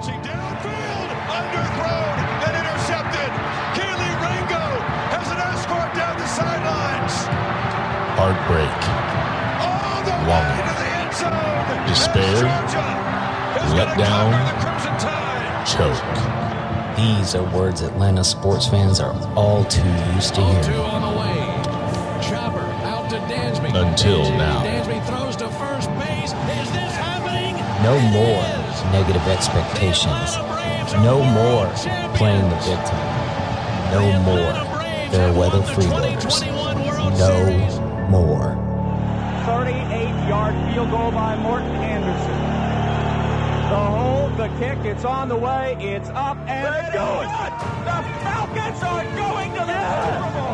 launching downfield, underthrown and intercepted. Kelee Ringo has an escort down the sidelines. Heartbreak, All the Longing. way to the end zone. Despair. And Let down. conquer the Crimson Tide. choke. These are words Atlanta sports fans are all too used to Two hearing. on the way. Chopper out to Dansby. Until Dansby, now. Dansby throws to first base. Is this happening? No more is. Negative expectations. Atlanta Braves are No more playing the victim. No more Braves fair have won weather the freeloaders. 2021 World Series. No more. 38 yard field goal by Morten Andersen. The hold, the kick, it's on the way, it's up and it's good. The Falcons are going to the Super Bowl.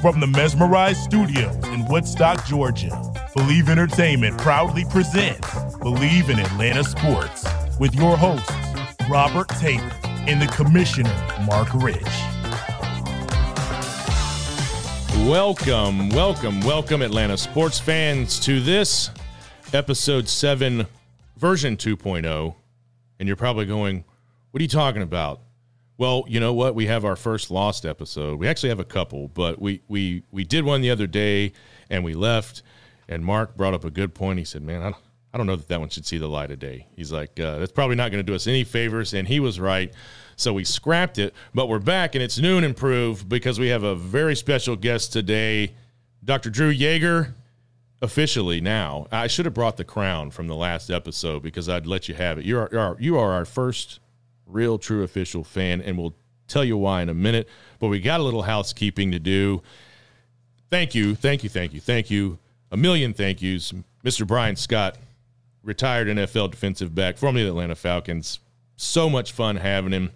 From the Mesmerized Studios in Woodstock, Georgia, Believe Entertainment proudly presents Believe in Atlanta Sports with your hosts, Robert Taylor and the Commissioner, Mark Rich. Welcome, welcome, welcome, Atlanta sports fans, to this episode 7, version 2.0. And you're probably going, What are you talking about? Well, you know what? We have our first lost episode. We actually have a couple, but we, we, we did one the other day and we left. And Mark brought up a good point. He said, Man, I don't, I don't know that that one should see the light of day. He's like, uh, That's probably not going to do us any favors. And he was right. So we scrapped it, but we're back and it's noon improved because we have a very special guest today, Dr. Drew Yeager. Officially now, I should have brought the crown from the last episode because I'd let you have it. You are, you are you are our first real true official fan, and we'll tell you why in a minute. But we got a little housekeeping to do. Thank you, thank you, thank you, thank you. A million thank yous, Mr. Brian Scott, retired NFL defensive back, formerly the Atlanta Falcons. So much fun having him.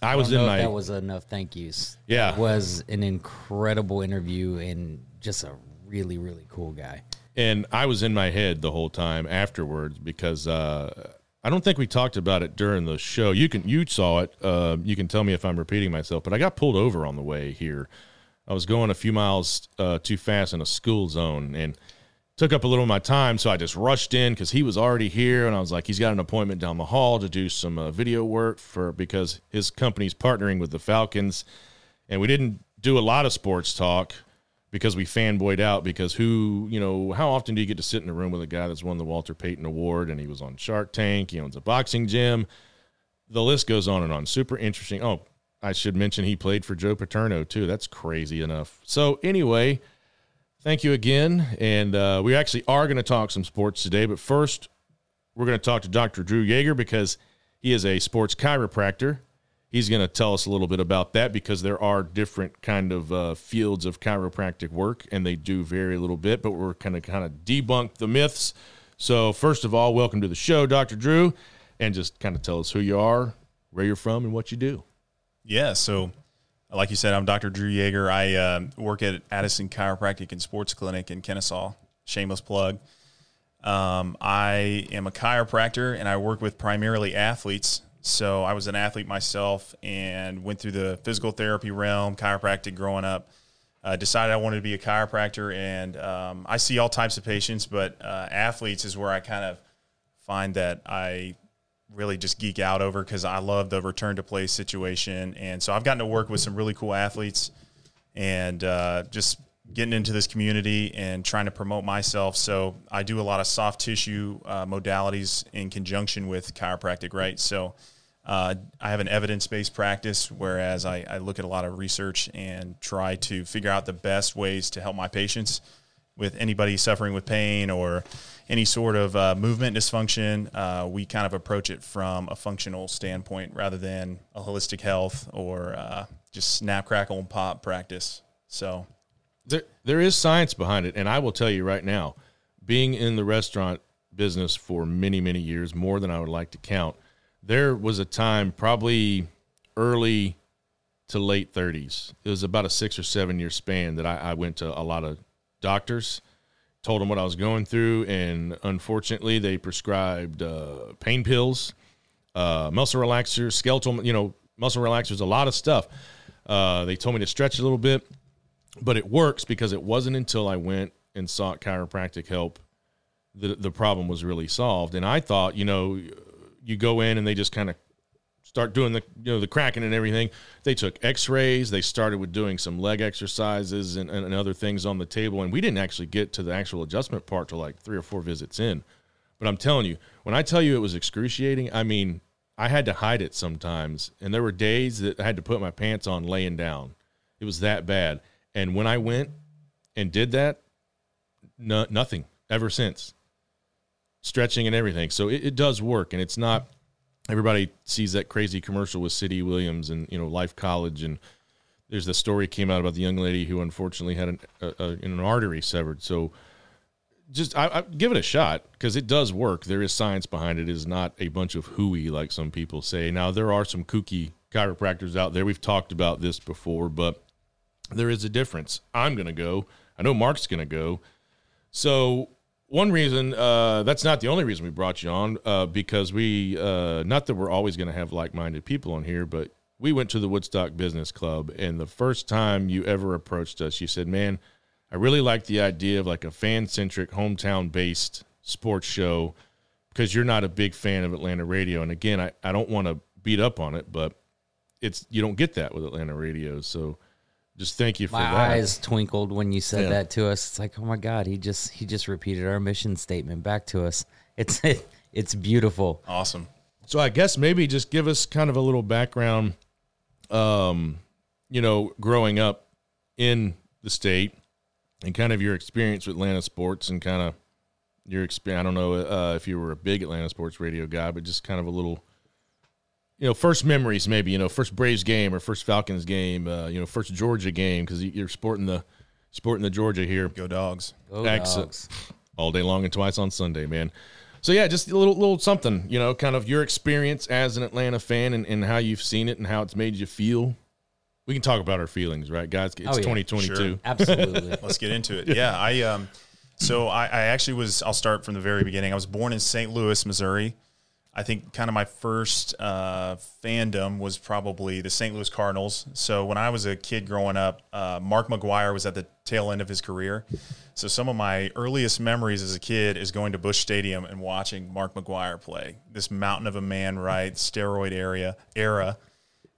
I, I was in my that was enough thank yous. Yeah. It was an incredible interview and just a really, really cool guy. and I was in my head the whole time afterwards because uh, I don't think we talked about it during the show. You can you saw it. Uh, you can tell me if I'm repeating myself, but I got pulled over on the way here. I was going a few miles uh, too fast in a school zone and took up a little of my time, so I just rushed in because he was already here, and I was like, he's got an appointment down the hall to do some uh, video work for because his company's partnering with the Falcons, and we didn't do a lot of sports talk because we fanboyed out because who you know how often do you get to sit in a room with a guy that's won the Walter Payton Award and he was on Shark Tank, he owns a boxing gym, the list goes on and on. Super interesting. Oh, I should mention he played for Joe Paterno too. That's crazy enough. So anyway, thank you again, and uh, we actually are going to talk some sports today. But first, we're going to talk to Dr. Drew Yeager because he is a sports chiropractor. He's going to tell us a little bit about that because there are different kind of uh, fields of chiropractic work, and they do vary a little bit. But we're kind of kind of debunk the myths. So first of all, welcome to the show, Dr. Drew, and just kind of tell us who you are, where you're from, and what you do. Yeah, so like you said, I'm Dr. Drew Yeager. I uh, work at Addison Chiropractic and Sports Clinic in Kennesaw. Shameless plug. Um, I am a chiropractor and I work with primarily athletes. So I was an athlete myself and went through the physical therapy realm, chiropractic growing up. Uh, decided I wanted to be a chiropractor, and um, I see all types of patients, but uh, athletes is where I kind of find that I really just geek out over because I love the return to play situation. And so I've gotten to work with some really cool athletes and uh, just getting into this community and trying to promote myself. So I do a lot of soft tissue uh, modalities in conjunction with chiropractic, right? So uh, I have an evidence based practice, whereas I, I look at a lot of research and try to figure out the best ways to help my patients with anybody suffering with pain or any sort of uh, movement dysfunction, uh, we kind of approach it from a functional standpoint rather than a holistic health or uh, just snap, crackle, and pop practice. So, there there is science behind it. And i will tell you right now being in the restaurant business for many many years more than i would like to count there was a time probably early to late 30s it was about a six or seven year span that i, I went to a lot of doctors told them what i was going through and unfortunately they prescribed uh, pain pills uh, muscle relaxers skeletal you know muscle relaxers a lot of stuff. Uh, they told me to stretch a little bit but it works because it wasn't until I went and sought chiropractic help, the the problem was really solved. And I thought, you know, you go in and they just kind of start doing the you know the cracking and everything. They took X-rays. They started with doing some leg exercises and, and other things on the table. And we didn't actually get to the actual adjustment part till like three or four visits in. But I'm telling you, when I tell you it was excruciating, I mean I had to hide it sometimes, and there were days that I had to put my pants on laying down. It was that bad. And when I went and did that, no, nothing ever since. Stretching and everything. So it, it does work, and it's not everybody sees that crazy commercial with City Williams and you know Life College and there's the story came out about the young lady who unfortunately had an, a, a, an artery severed. So just I, I give it a shot because it does work. There is science behind it. It is not a bunch of hooey like some people say. Now there are some kooky chiropractors out there. We've talked about this before, but there is a difference. I'm gonna go. I know Mark's gonna go. So one reason uh, that's not the only reason we brought you on uh, because we uh, not that we're always going to have like-minded people on here but we went to the woodstock business club and the first time you ever approached us you said man i really like the idea of like a fan-centric hometown based sports show because you're not a big fan of atlanta radio and again i, I don't want to beat up on it but it's you don't get that with atlanta radio so just thank you for that. My that eyes twinkled when you said Yeah. that to us. It's like, oh my god, he just he just repeated our mission statement back to us. It's it's beautiful. Awesome. So I guess maybe just give us kind of a little background, um, you know, growing up in the state and kind of your experience with Atlanta sports and kind of your experience. I don't know uh, if you were a big Atlanta sports radio guy, but just kind of a little, you know, first memories maybe, you know, first Braves game or first Falcons game, uh, you know, first Georgia game because you're sporting the sporting the Georgia here Go dogs. Go dogs. all day long and twice on Sunday, man. So yeah, just a little little something, you know, kind of your experience as an Atlanta fan and, and how you've seen it and how it's made you feel. We can talk about our feelings, right, guys? It's Oh, yeah. 2022. Sure. Absolutely. Let's get into it. Yeah, I um, so I, I actually was. I'll start from the very beginning. I was born in St. Louis, Missouri. I think kind of my first uh, fandom was probably the St. Louis Cardinals. So when I was a kid growing up, uh, Mark McGwire was at the tail end of his career. So some of my earliest memories as a kid is going to Busch Stadium and watching Mark McGwire play. This mountain of a man, right? Steroid area era.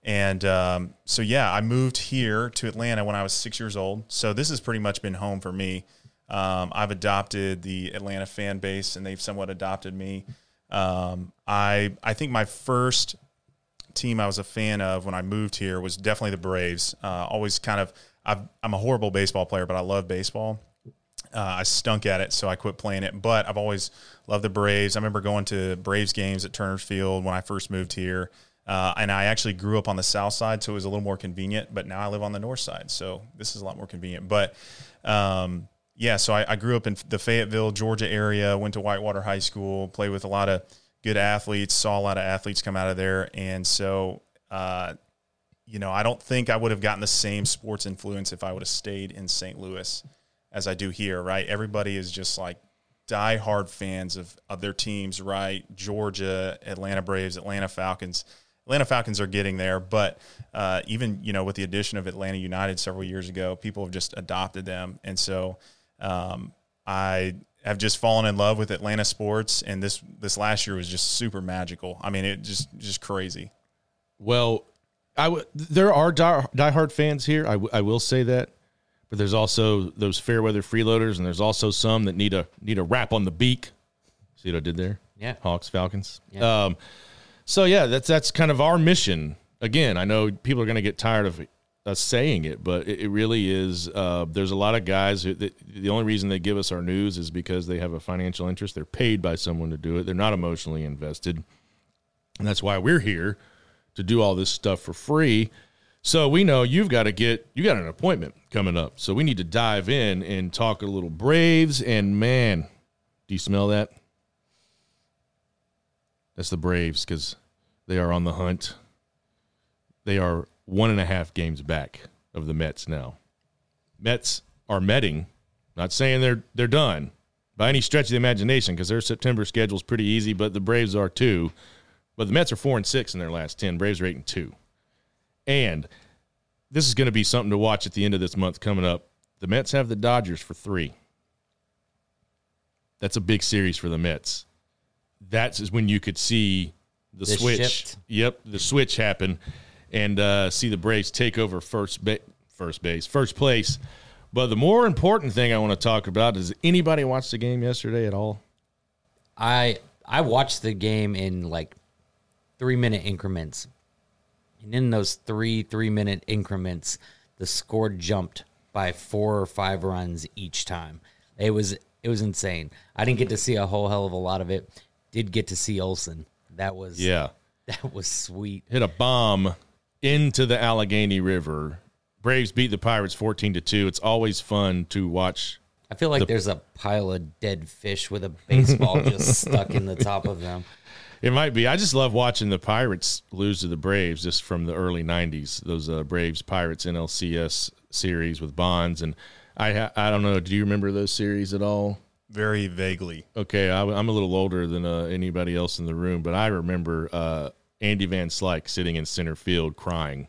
And um, so, yeah, I moved here to Atlanta when I was six years old. So this has pretty much been home for me. Um, I've adopted the Atlanta fan base, and they've somewhat adopted me. Um, I I think my first team I was a fan of when I moved here was definitely the Braves. Uh, always kind of I've, I'm a horrible baseball player, but I love baseball. Uh, I stunk at it, so I quit playing it. But I've always loved the Braves. I remember going to Braves games at Turner's Field when I first moved here. Uh, and I actually grew up on the south side, so it was a little more convenient. But now I live on the north side, so this is a lot more convenient. But um, yeah, so I, I grew up in the Fayetteville, Georgia area. Went to Whitewater High School, played with a lot of good athletes. Saw a lot of athletes come out of there, and so uh, you know, I don't think I would have gotten the same sports influence if I would have stayed in St. Louis as I do here, right? Everybody is just like diehard fans of, of their teams, right? Georgia, Atlanta Braves, Atlanta Falcons. Atlanta Falcons are getting there, but uh, even you know with the addition of Atlanta United several years ago, people have just adopted them, and so um, I have just fallen in love with Atlanta sports, and this this last year was just super magical. I mean, it just just crazy. Well, I w- there are die- diehard fans here. I, w- I will say that, but there's also those fair weather freeloaders, and there's also some that need a need a rap on the beak. See what I did there? Yeah. Hawks, Falcons. Yeah. Um, so yeah, that's that's kind of our mission. Again, I know people are going to get tired of us saying it, but it, it really is. Uh, there's a lot of guys who that, the only reason they give us our news is because they have a financial interest. They're paid by someone to do it. They're not emotionally invested, and that's why we're here to do all this stuff for free. So we know you've got to get you got an appointment coming up. So we need to dive in and talk a little Braves. And man, do you smell that? That's the Braves because they are on the hunt. They are one and a half games back of the Mets now. Mets are metting. Not saying they're they're done by any stretch of the imagination because their September schedule is pretty easy, but the Braves are too. But the Mets are four and six in their last ten. Braves are eight and two. And this is going to be something to watch at the end of this month coming up. The Mets have the Dodgers for three. That's a big series for the Mets. That's is when you could see the, The switch. shift. Yep, the switch happen, and uh, see the Braves take over first ba- first base, first place. But the more important thing I want to talk about is anybody watch the game yesterday at all? I I watched the game in like three minute increments, and in those three three minute increments, the score jumped by four or five runs each time. It was it was insane. I didn't get to see a whole hell of a lot of it. Did get to see Olson. That was Yeah, that was sweet. hit a bomb into the Allegheny River. Braves beat the Pirates fourteen to two. It's always fun to watch I feel like there's a pile of dead fish with a baseball just stuck in the top of them. It might be. I just love watching the Pirates lose to the Braves just from the early '90s. Those uh, Braves Pirates NLCS series with Bonds and I. Ha- I don't know. Do you remember those series at all? Very vaguely. Okay, I, am a little older than uh, anybody else in the room, but I remember uh, Andy Van Slyke sitting in center field crying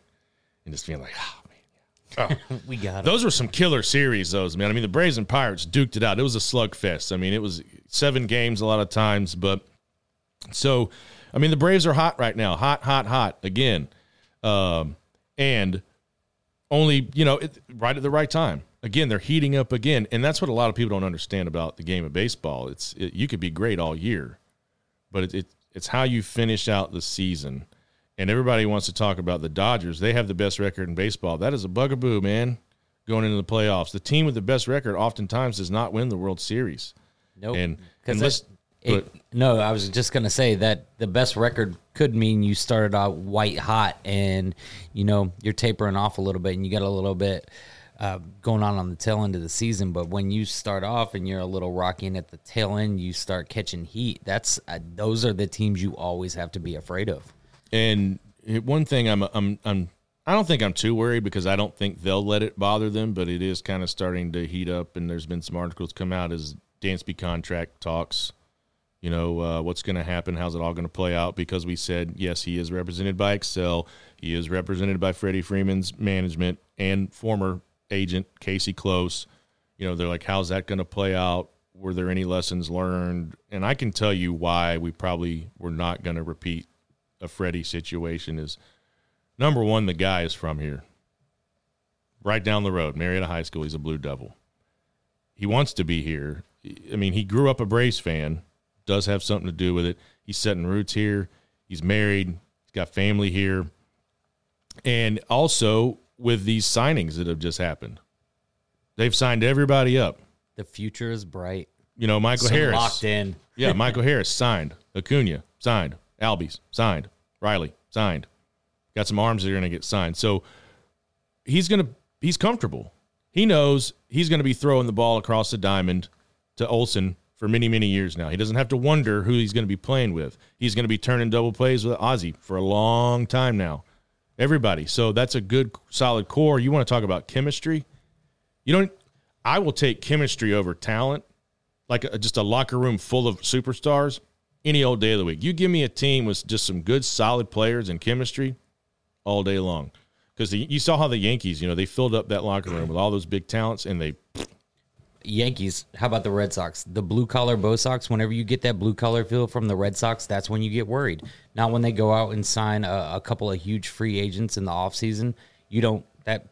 and just being like, "Oh man." We got it. Those were some killer series, those man. I mean, the Braves and Pirates duked it out. It was a slugfest. I mean, it was seven games a lot of times, but so I mean, the Braves are hot right now, hot, hot, hot again, um, and only you know it, right at the right time. Again, they're heating up again, and that's what a lot of people don't understand about the game of baseball. It's it, you could be great all year, but it, it it's how you finish out the season. And everybody wants to talk about the Dodgers. They have the best record in baseball. That is a bugaboo, man. Going into the playoffs, the team with the best record oftentimes does not win the World Series. Nope. And unless, it, no, I was just gonna say that the best record could mean you started out white hot and you know you're tapering off a little bit and you got a little bit uh, going on on the tail end of the season. But when you start off and you're a little rocky at the tail end you start catching heat, that's uh, those are the teams you always have to be afraid of. And one thing I'm I'm I'm I don't think I'm too worried because I don't think they'll let it bother them, but it is kind of starting to heat up. And there's been some articles come out as Dansby contract talks. You know uh, what's going to happen? How's it all going to play out? Because we said yes, he is represented by Excel. He is represented by Freddie Freeman's management and former agent Casey Close. You know they're like, how's that going to play out? Were there any lessons learned? And I can tell you why we probably were not going to repeat a Freddie situation is number one, the guy is from here, right down the road, Marietta High School. He's a Blue Devil. He wants to be here. I mean, he grew up a Braves fan, does have something to do with it. He's setting roots here. He's married. He's got family here, and also with these signings that have just happened, they've signed everybody up. The future is bright. You know, Michael Some Harris locked in. yeah, Michael Harris signed. Acuna signed. Albies signed. Riley signed. Got some arms that are going to get signed. So he's going to he's comfortable. He knows he's going to be throwing the ball across the diamond to Olson for many many years now. He doesn't have to wonder who he's going to be playing with. He's going to be turning double plays with Ozzie for a long time now. Everybody. So that's a good solid core. You want to talk about chemistry? You don't I will take chemistry over talent like a, just a locker room full of superstars any old day of the week. You give me a team with just some good, solid players and chemistry all day long. Because you saw how the Yankees, you know, they filled up that locker room with all those big talents, and they Yankees. How about the Red Sox? The blue collar Bo Sox. Whenever you get that blue collar feel from the Red Sox, that's when you get worried. Not when they go out and sign a, a couple of huge free agents in the offseason. You don't that.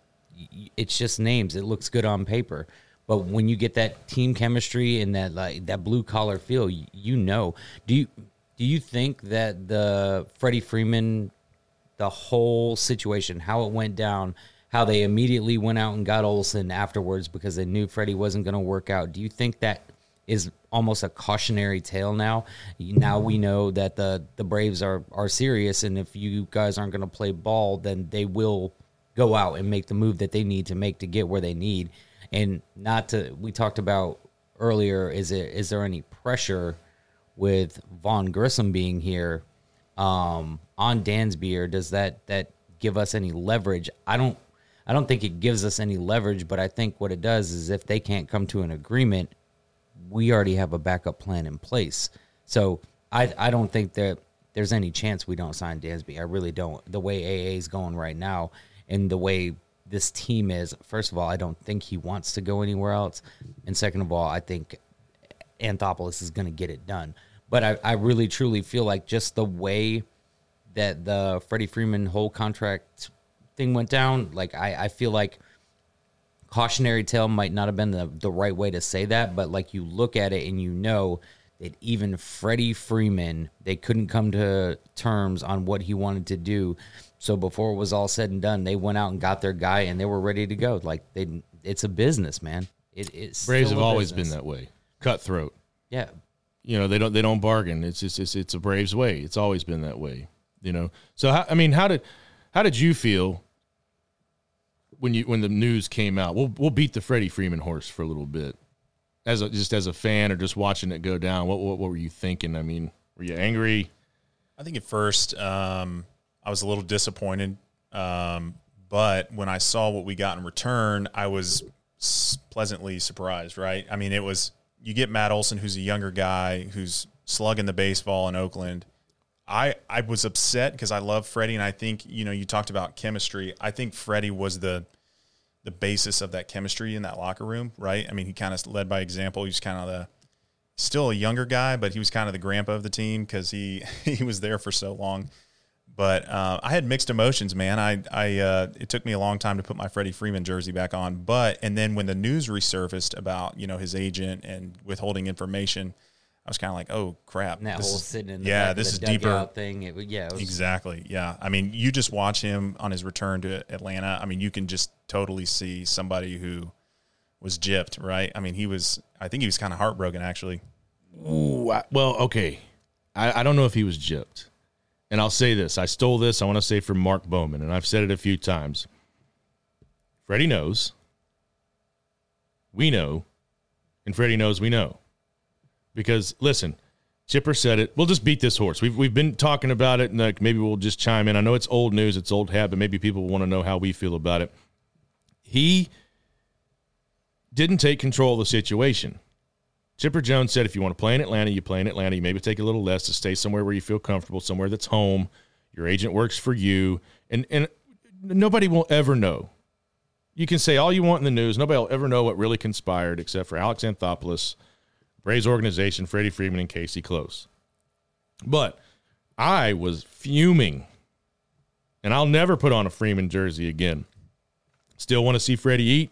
It's just names. It looks good on paper, but when you get that team chemistry and that like that blue collar feel, you, you know. Do you do you think that the Freddie Freeman, the whole situation, how it went down? How they immediately went out and got Olson afterwards because they knew Freddie wasn't going to work out. Do you think that is almost a cautionary tale now? Now we know that the the Braves are are serious, and if you guys aren't going to play ball, then they will go out and make the move that they need to make to get where they need. And not to we talked about earlier, is it is there any pressure with Vaughn Grissom being here um, on Dansby, or does that that give us any leverage? I don't I don't think it gives us any leverage, but I think what it does is if they can't come to an agreement, we already have a backup plan in place. So I I don't think that there's any chance we don't sign Dansby. I really don't. The way AA is going right now and the way this team is, first of all, I don't think he wants to go anywhere else. And second of all, I think Anthopoulos is going to get it done. But I, I really truly feel like just the way that the Freddie Freeman whole contract thing went down, like I, I feel like cautionary tale might not have been the, the right way to say that, but like you look at it and you know that even Freddie Freeman, they couldn't come to terms on what he wanted to do. So before it was all said and done, they went out and got their guy and they were ready to go. Like they, it's a business, man. It's Braves still have always been that way, cutthroat. Yeah, You know, they don't they don't bargain. It's just it's it's a Braves way. It's always been that way. You know. So how, I mean, how did how did you feel when you when the news came out? We'll we'll beat the Freddie Freeman horse for a little bit. As a, just as a fan or just watching it go down, what, what what were you thinking? I mean, were you angry? I think at first um, I was a little disappointed, um, but when I saw what we got in return, I was pleasantly surprised. Right? I mean, it was you get Matt Olson, who's a younger guy who's slugging the baseball in Oakland. I I was upset because I love Freddie, and I think you know you talked about chemistry. I think Freddie was the the basis of that chemistry in that locker room, right? I mean, he kind of led by example. He's kind of the still a younger guy, but he was kind of the grandpa of the team because he he was there for so long. But uh, I had mixed emotions, man. I I uh, it took me a long time to put my Freddie Freeman jersey back on, but and then when the news resurfaced about you know his agent and withholding information, I was kind of like, oh crap, and that this whole is- sitting in the yeah, back this of is deeper. thing. It, yeah, it was, Exactly. Yeah. I mean, you just watch him on his return to Atlanta. I mean, you can just totally see somebody who was gypped, right? I mean, he was. I think he was kind of heartbroken, actually. Ooh, I, well, okay. I, I don't know if he was gypped. And I'll say this. I stole this, I want to say from Mark Bowman, and I've said it a few times. Freddie knows. We know. And Freddie knows we know. Because listen, Chipper said it. We'll just beat this horse. We've we've been talking about it, and like maybe we'll just chime in. I know it's old news, it's old hat, but maybe people want to know how we feel about it. He didn't take control of the situation. Chipper Jones said, if you want to play in Atlanta, you play in Atlanta. You maybe take a little less to stay somewhere where you feel comfortable, somewhere that's home. Your agent works for you, and and nobody will ever know. You can say all you want in the news. Nobody will ever know what really conspired, except for Alex Anthopoulos, Braves organization, Freddie Freeman, and Casey Close. But I was fuming, and I'll never put on a Freeman jersey again. Still want to see Freddie eat,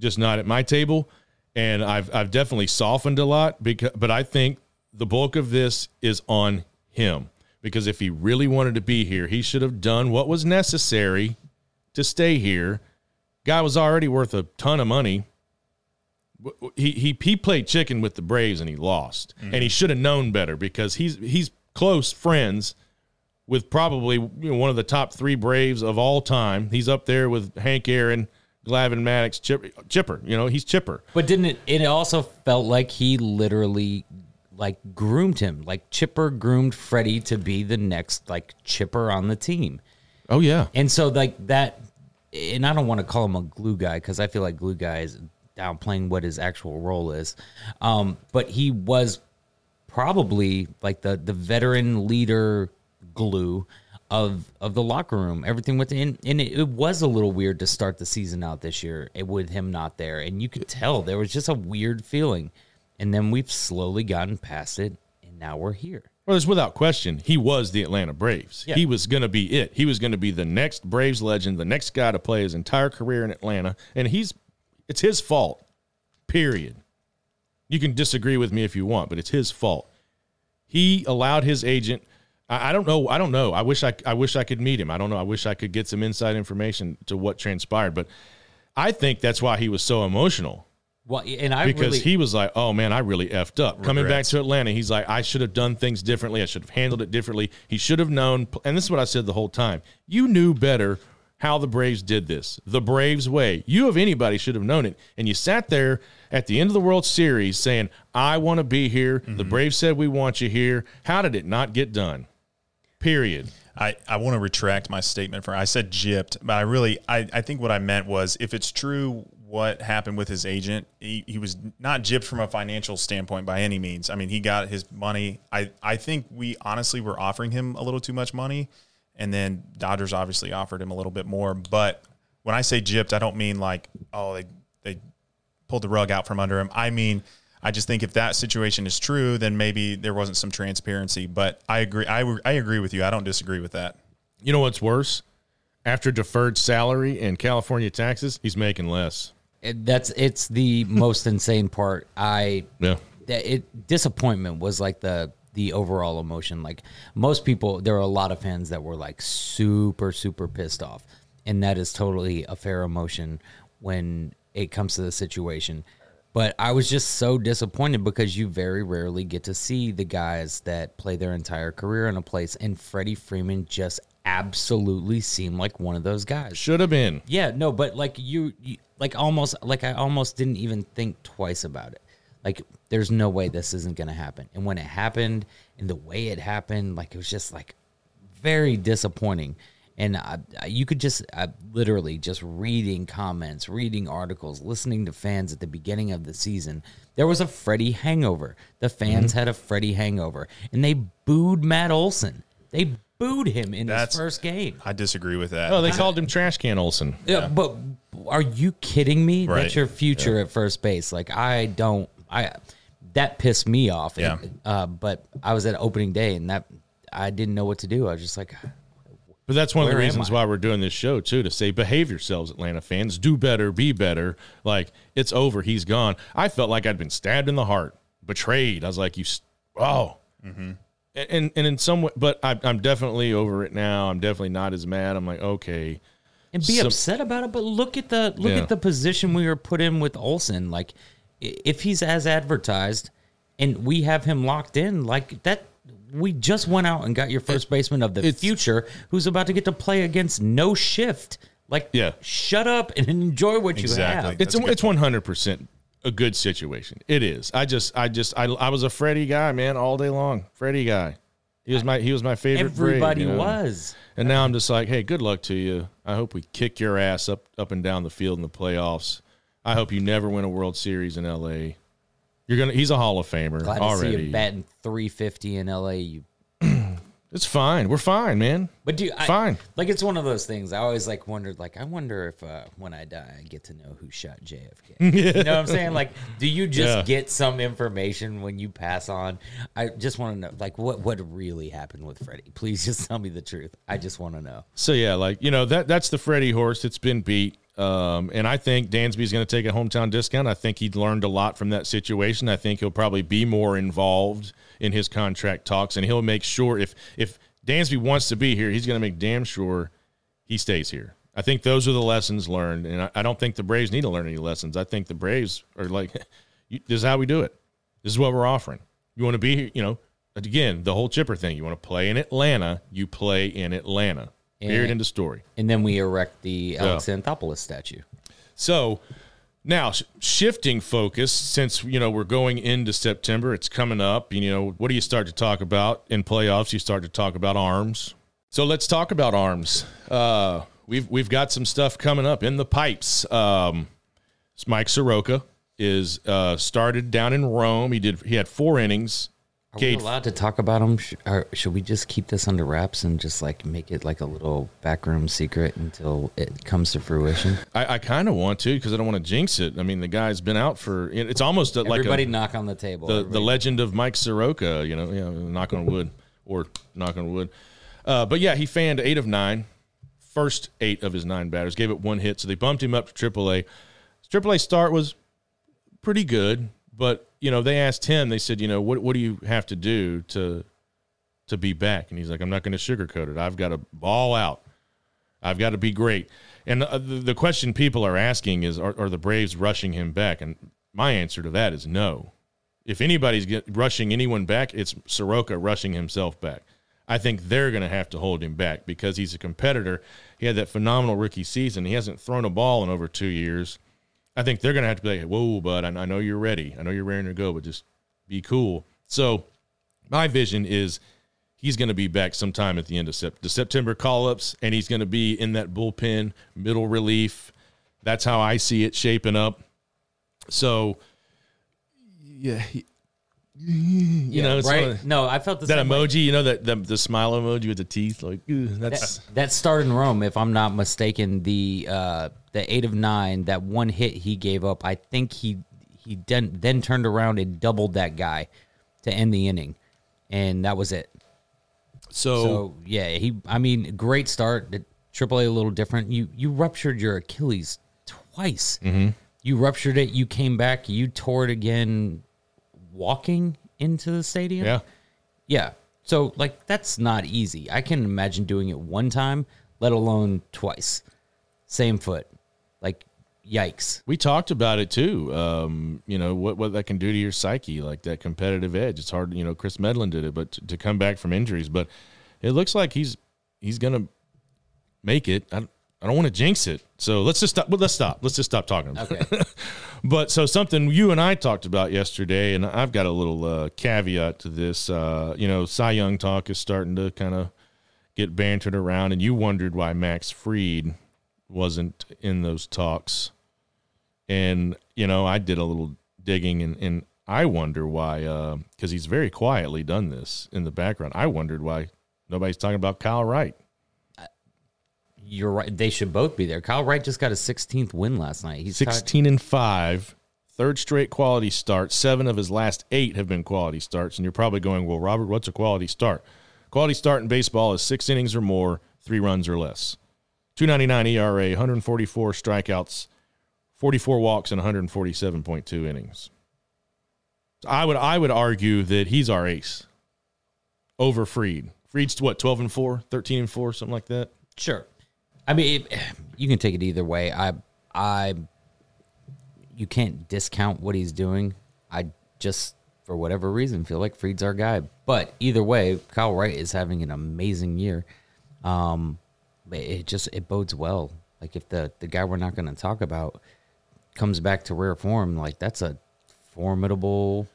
just not at my table. And I've I've definitely softened a lot because but I think the bulk of this is on him. Because if he really wanted to be here, he should have done what was necessary to stay here. Guy was already worth a ton of money. He he he played chicken with the Braves and he lost. And he mm-hmm. should have known better because he's he's close friends with probably you know, one of the top three Braves of all time. He's up there with Hank Aaron, Glavine Maddux, Chipper, Chipper. You know, he's Chipper. But didn't it? It also felt like he literally like groomed him. Like Chipper groomed Freddie to be the next like Chipper on the team. Oh yeah, And so like that, and I don't want to call him a glue guy because I feel like glue guy is downplaying what his actual role is. Um, but he was probably like the the veteran leader glue of of the locker room. Everything within, and it, it was a little weird to start the season out this year eh, with him not there, and you could tell there was just a weird feeling. And then we've slowly gotten past it, and now we're here. Well, there's without question, he was the Atlanta Braves. Yeah. He was going to be it. He was going to be the next Braves legend, the next guy to play his entire career in Atlanta, and he's it's his fault. Period. You can disagree with me if you want, but it's his fault. He allowed his agent. I, I don't know. I don't know. I wish I. I wish I could meet him. I don't know. I wish I could get some inside information to what transpired. But I think that's why he was so emotional Well, and I because really, he was like, "Oh man, I really effed up." Coming back to Atlanta, he's like, "I should have done things differently. I should have handled it differently. He should have known." And this is what I said the whole time: you knew better how the Braves did this, the Braves way. You of anybody should have known it, and you sat there at the end of the World Series saying, "I want to be here." The mm-hmm. Braves said, "We want you here." How did it not get done? Period. I, I want to retract my statement for I said gypped, but I really I, I think what I meant was if it's true what happened with his agent, he, he was not gypped from a financial standpoint by any means. I mean, he got his money. I, I think we honestly were offering him a little too much money, and then Dodgers obviously offered him a little bit more. But when I say gypped, I don't mean like oh they they pulled the rug out from under him. I mean I just think if that situation is true, then maybe there wasn't some transparency. But I agree. I, I agree with you. I don't disagree with that. You know what's worse? After deferred salary and California taxes, he's making less. It- that's it's the most insane part. I Yeah. that it disappointment was like the the overall emotion. Like most people, there are a lot of fans that were like super super pissed off, and that is totally a fair emotion when it comes to the situation. But I was just so disappointed because you very rarely get to see the guys that play their entire career in a place, and Freddie Freeman just absolutely seemed like one of those guys. Should have been. Yeah, no, but like you, you like almost like I almost didn't even think twice about it. Like there's no way this isn't going to happen. And when it happened and the way it happened, like it was just like very disappointing. And I, I, you could just I, literally just reading comments, reading articles, listening to fans at the beginning of the season. There was a Freddie hangover. The fans Mm-hmm. had a Freddie hangover, and they booed Matt Olson. They booed him in That's- his first game. I disagree with that. Oh, they called him Trash Can Olson. Yeah, but are you kidding me? Right. That's your future at first base. Like I don't, I that pissed me off. Yeah. uh, but I was at opening day and that I didn't know what to do. I was just like, But that's one of the reasons why we're doing this show too to say behave yourselves, Atlanta fans. Do better, be better. Like it's over, he's gone. I felt like I'd been stabbed in the heart, betrayed. I was like, you, s- oh, and and in some way, but I, I'm definitely over it now. I'm definitely not as mad. I'm like, okay, and be So- upset about it. But look at the look Yeah. at the position we were put in with Olson. Like i- if he's as advertised, and we have him locked in, like that. We just went out and got your first baseman of the It's- future, who's about to get to play against no shift. Like, Yeah. shut up and enjoy what Exactly. you have. it's That's a it's 100 percent a good situation. It is. I just I just I, I was a Freddie guy, man, all day long. Freddie guy. He was my he was my favorite. Brave, Everybody you know? was. And now I'm just like, hey, good luck to you. I hope we kick your ass up up and down the field in the playoffs. I hope you never win a World Series in LA. You're gonna he's a Hall of Famer Glad to see already. you batting 350 in LA. You, It's fine. We're fine, man. but do I, Fine. Like it's one of those things. I always like wondered. Like I wonder if uh, when I die, I get to know who shot JFK. You know what I'm saying? Like, do you just Yeah. get some information when you pass on? I just want to know, like, what what really happened with Freddie? Please just tell me the truth. I just want to know. So yeah, like you know that that's the Freddie horse that's been beat. Um, and I think Dansby's going to take a hometown discount. I think he learned a lot from that situation. I think he'll probably be more involved in his contract talks, and he'll make sure if if Dansby wants to be here, he's going to make damn sure he stays here. I think those are the lessons learned, and I, I don't think the Braves need to learn any lessons. I think the Braves are like, this is how we do it. This is what we're offering. You want to be here, you know. Again, the whole chipper thing. You want to play in Atlanta, you play in Atlanta. Period. End of story. And then we erect the Alex Anthopoulos statue. So now sh- shifting focus, since you know we're going into September, it's coming up. You know, what do you start to talk about in playoffs? You start to talk about arms. So let's talk about arms. Uh, we've we've got some stuff coming up in the pipes. Um, Mike Soroka is uh, started down in Rome. He did. He had four innings. Are we allowed to talk about them? Or should we just keep this under wraps and just like make it like a little backroom secret until it comes to fruition? I, I kind of want to because I don't want to jinx it. I mean, the guy's been out for. It's almost like Everybody a, knock on the table. the the legend of Mike Soroka. You know, yeah, knock on wood or knock on wood. Uh, but yeah, he fanned eight of nine, first eight of his nine batters. Gave it one hit, so they bumped him up to AAA. His AAA start was pretty good, but you know they asked him. They said, you know, what what do you have to do to to be back? And he's like, I'm not going to sugarcoat it. I've got to ball out. I've got to be great. And uh, the, the question people are asking is, are, are the Braves rushing him back? And my answer to that is no. If anybody's get, rushing anyone back, it's Soroka rushing himself back. I think they're going to have to hold him back because he's a competitor. He had that phenomenal rookie season. He hasn't thrown a ball in over two years. I think they're going to have to be like, whoa, bud, I, I know you're ready. I know you're ready to go, but just be cool. So my vision is he's going to be back sometime at the end of sep- the September call ups, and he's going to be in that bullpen, middle relief. That's how I see it shaping up. So, yeah, he- you know, right? of- no, I felt the that same way. emoji, you know, that the, the smile emoji with the teeth, like that's That, that start in Rome, if I'm not mistaken, the uh, the eight of nine, that one hit he gave up, I think he he then then turned around and doubled that guy to end the inning, and that was it. So, So yeah, he. I mean, great start. The AAA a a little different. You you ruptured your Achilles twice. Mm-hmm. You ruptured it. You came back. You tore it again, walking into the stadium. yeah, Yeah. So like that's not easy. I can imagine doing it one time, let alone twice. Same foot. Like yikes. we talked about it too. Um, you know what what that can do to your psyche, like that competitive edge. It's hard. You know, Kris Medlen did it, but to, to come back from injuries, but it looks like he's he's gonna make it. I, I don't want to jinx it, so let's just stop. Well, let's stop. Let's just stop talking. Okay. But so something you and I talked about yesterday, and I've got a little uh, caveat to this. Uh, you know, Cy Young talk is starting to kind of get bantered around, and you wondered why Max Fried wasn't in those talks. And you know, I did a little digging, and, and I wonder why, because he's very quietly done this in the background. I wondered why nobody's talking about Kyle Wright. You're right. They should both be there. Kyle Wright just got a 16th win last night. He's tied- 16 and 5 third straight quality start seven of his last eight have been quality starts and you're probably going well robert what's a quality start quality start in baseball is six innings or more three runs or less 299 era 144 strikeouts 44 walks and 147.2 innings So i would i would argue that he's our ace over Fried Fried's what 12 and 4 13 and 4 something like that Sure. I mean, it, you can take it either way. I, I, you can't discount what he's doing. I just, for whatever reason, feel like Fried's our guy. But either way, Kyle Wright is having an amazing year. Um, it just it bodes well. Like if the the guy we're not going to talk about comes back to rare form, like that's a formidable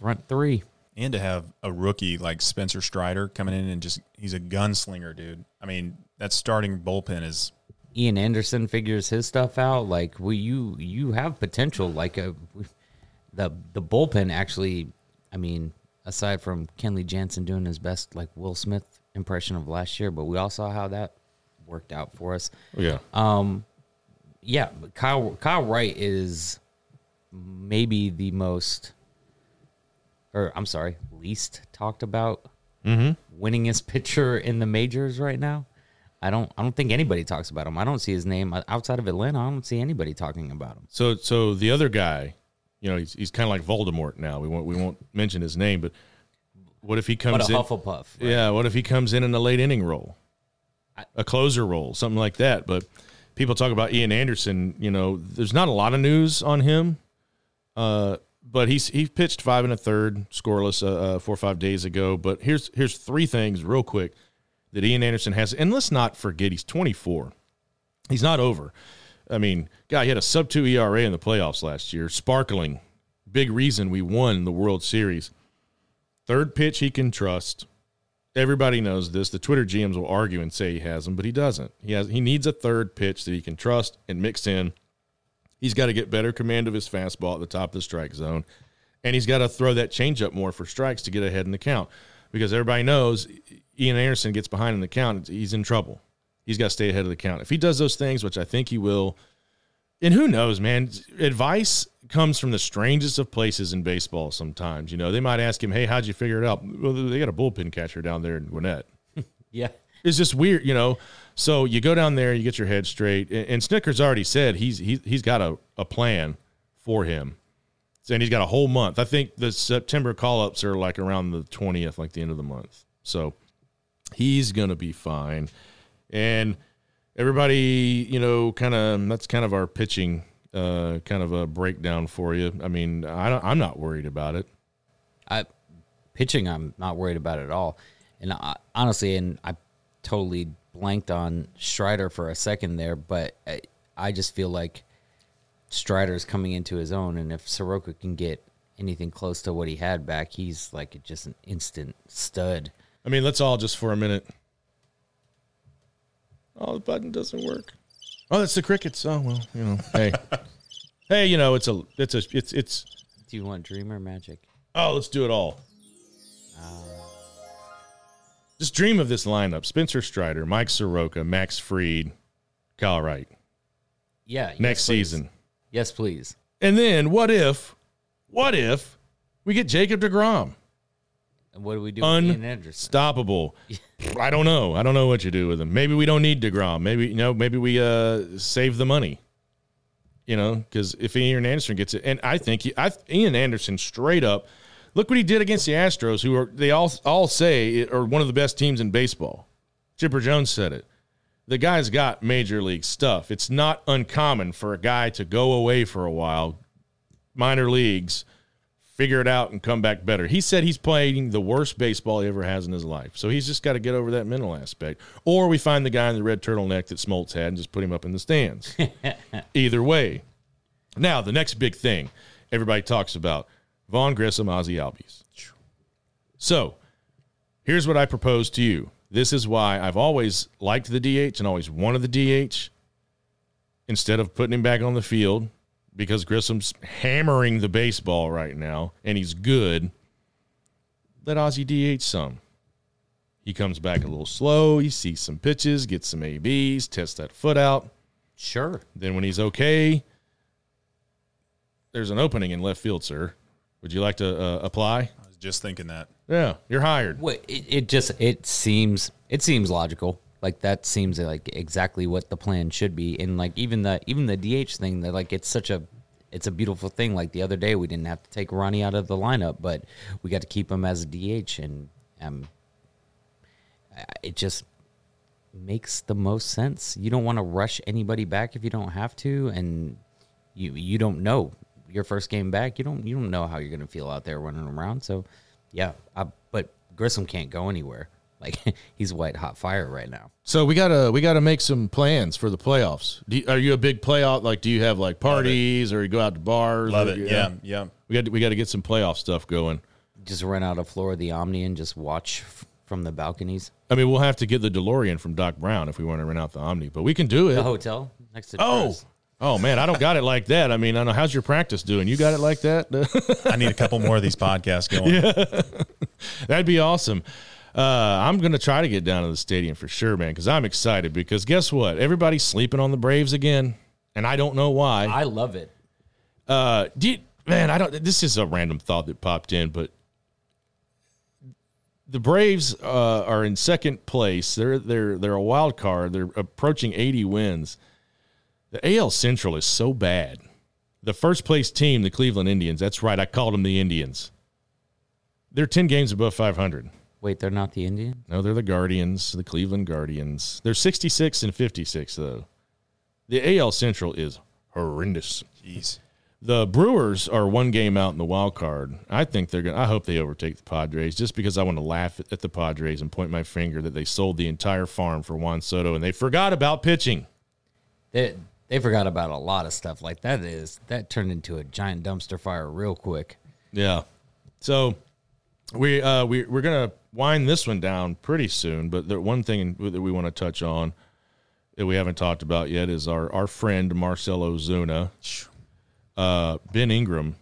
front three. And to have a rookie like Spencer Strider coming in and just he's a gunslinger, dude. I mean, that starting bullpen is Ian Anderson figures his stuff out, like we you you have potential. Like uh, a, the the bullpen actually, I mean, aside from Kenley Jansen doing his best like Will Smith impression of last year, but we all saw how that worked out for us. Oh, yeah um, Yeah, Kyle Kyle Wright is maybe the most, or I'm sorry, least talked about mm-hmm. winningest pitcher in the majors right now. I don't I don't think anybody talks about him. I don't see his name outside of Atlanta. I don't see anybody talking about him. So so the other guy, you know, he's, he's kind of like Voldemort now. We won't we won't mention his name, but what if he comes a in? Hufflepuff. right? Yeah, what if he comes in in a late inning role, a closer role, something like that? But people talk about Ian Anderson. You know, there's not a lot of news on him, uh, but he's he pitched five and a third scoreless uh, uh, four or five days ago. But here's here's three things real quick that Ian Anderson has, and let's not forget he's 24. He's not over. I mean, guy, he had a sub two ERA in the playoffs last year, sparkling. Big reason we won the World Series. Third pitch he can trust. Everybody knows this. The Twitter GMs will argue and say he has them, but he doesn't. He has he needs a third pitch that he can trust and mix in. He's got to get better command of his fastball at the top of the strike zone. And he's got to throw that changeup more for strikes to get ahead in the count. Because everybody knows Ian Anderson gets behind in the count, he's in trouble. He's got to stay ahead of the count. If he does those things, which I think he will, and who knows, man, advice comes from the strangest of places in baseball sometimes. You know, they might ask him, hey, how'd you figure it out? Well, they got a bullpen catcher down there in Gwinnett. Yeah. It's just weird, you know. So you go down there, you get your head straight, and, and Snitker's already said he's he, he's got a, a plan for him, and he's got a whole month. I think the September call ups are like around the twentieth, like the end of the month. So he's gonna be fine, and everybody, you know, kind of that's kind of our pitching, uh, kind of a breakdown for you. I mean, I I'm not worried about it. I pitching, I'm not worried about at all. And I, honestly, and I totally blanked on Strider for a second there, but I, I just feel like Strider's coming into his own, and if Soroka can get anything close to what he had back, he's like just an instant stud. I mean, let's all just for a minute. Oh, the button doesn't work. Oh, that's the crickets. Oh well, you know. Hey, hey, you know, it's a, it's a, it's, it's. Do you want Dreamer Magic? Oh, let's do it all. Ah. Just dream of this lineup: Spencer Strider, Mike Soroka, Max Fried, Kyle Wright Yeah. next please. season. Yes, please. And then what if What if we get Jacob DeGrom? And what do we do with Ian Anderson? Unstoppable. I don't know. I don't know what you do with him. Maybe we don't need DeGrom. Maybe, you know, maybe we uh, save the money. You know, because if Ian Anderson gets it, and I think he, I, Ian Anderson straight up, look what he did against the Astros, who are they all all say are one of the best teams in baseball. Chipper Jones said it. The guy's got major league stuff. It's not uncommon for a guy to go away for a while, minor leagues, figure it out, and come back better. He said he's playing the worst baseball he ever has in his life. So he's just got to get over that mental aspect. Or we find the guy in the red turtleneck that Smoltz had and just put him up in the stands. Either way. Now, the next big thing everybody talks about Vaughn Grissom, Ozzie Albies. So here's what I propose to you. This is why I've always liked the DH and always wanted the DH instead of putting him back on the field because Grissom's hammering the baseball right now and he's good. Let Ozzie DH some. He comes back a little slow. He sees some pitches, gets some ABs, tests that foot out. Sure. Then when he's okay, there's an opening in left field, sir. Would you like to uh, apply? I was just thinking that. Yeah, you're hired. Well, it, it just it seems it seems logical. Like that seems like exactly what the plan should be. And like even the even the DH thing that like it's such a it's a beautiful thing. Like the other day we didn't have to take Ronnie out of the lineup, but we got to keep him as a DH and um it just makes the most sense. You don't want to rush anybody back if you don't have to and you you don't know your first game back. You don't you don't know how you're going to feel out there running around. So yeah, I, but Grissom can't go anywhere. Like he's white hot fire right now. So we gotta we gotta make some plans for the playoffs. Do you, are you a big playoff? Like, do you have like parties or you go out to bars? Love or- it. Yeah, yeah. We got to, we got to get some playoff stuff going. Just run out a floor of the Omni and just watch f- from the balconies. I mean, we'll have to get the DeLorean from Doc Brown if we want to rent out the Omni, but we can do it. The hotel next to Oh, Chris. oh man, I don't got it like that. I mean, I don't know how's your practice doing. You got it like that? I need a couple more of these podcasts going. That'd be awesome. Uh, I'm gonna try to get down to the stadium for sure, man, because I'm excited. Because guess what? Everybody's sleeping on the Braves again, and I don't know why. I love it. Uh, do you, man, I don't. This is a random thought that popped in, but the Braves uh, are in second place. They're they're they're a wild card. They're approaching 80 wins. The AL Central is so bad. The first place team, the Cleveland Indians. That's right. I called them the Indians. They're 10 games above 500. Wait, they're not the Indian? No, they're the Guardians, the Cleveland Guardians. They're 66 and 56 though. The AL Central is horrendous. Jeez. The Brewers are one game out in the wild card. I think they're going to I hope they overtake the Padres just because I want to laugh at, at the Padres and point my finger that they sold the entire farm for Juan Soto and they forgot about pitching. They they forgot about a lot of stuff. Like that is that turned into a giant dumpster fire real quick. Yeah. So we uh we we're to wind this one down pretty soon, but the one thing that we want to touch on that we haven't talked about yet is our our friend Marcell Ozuna. Uh Ben Ingram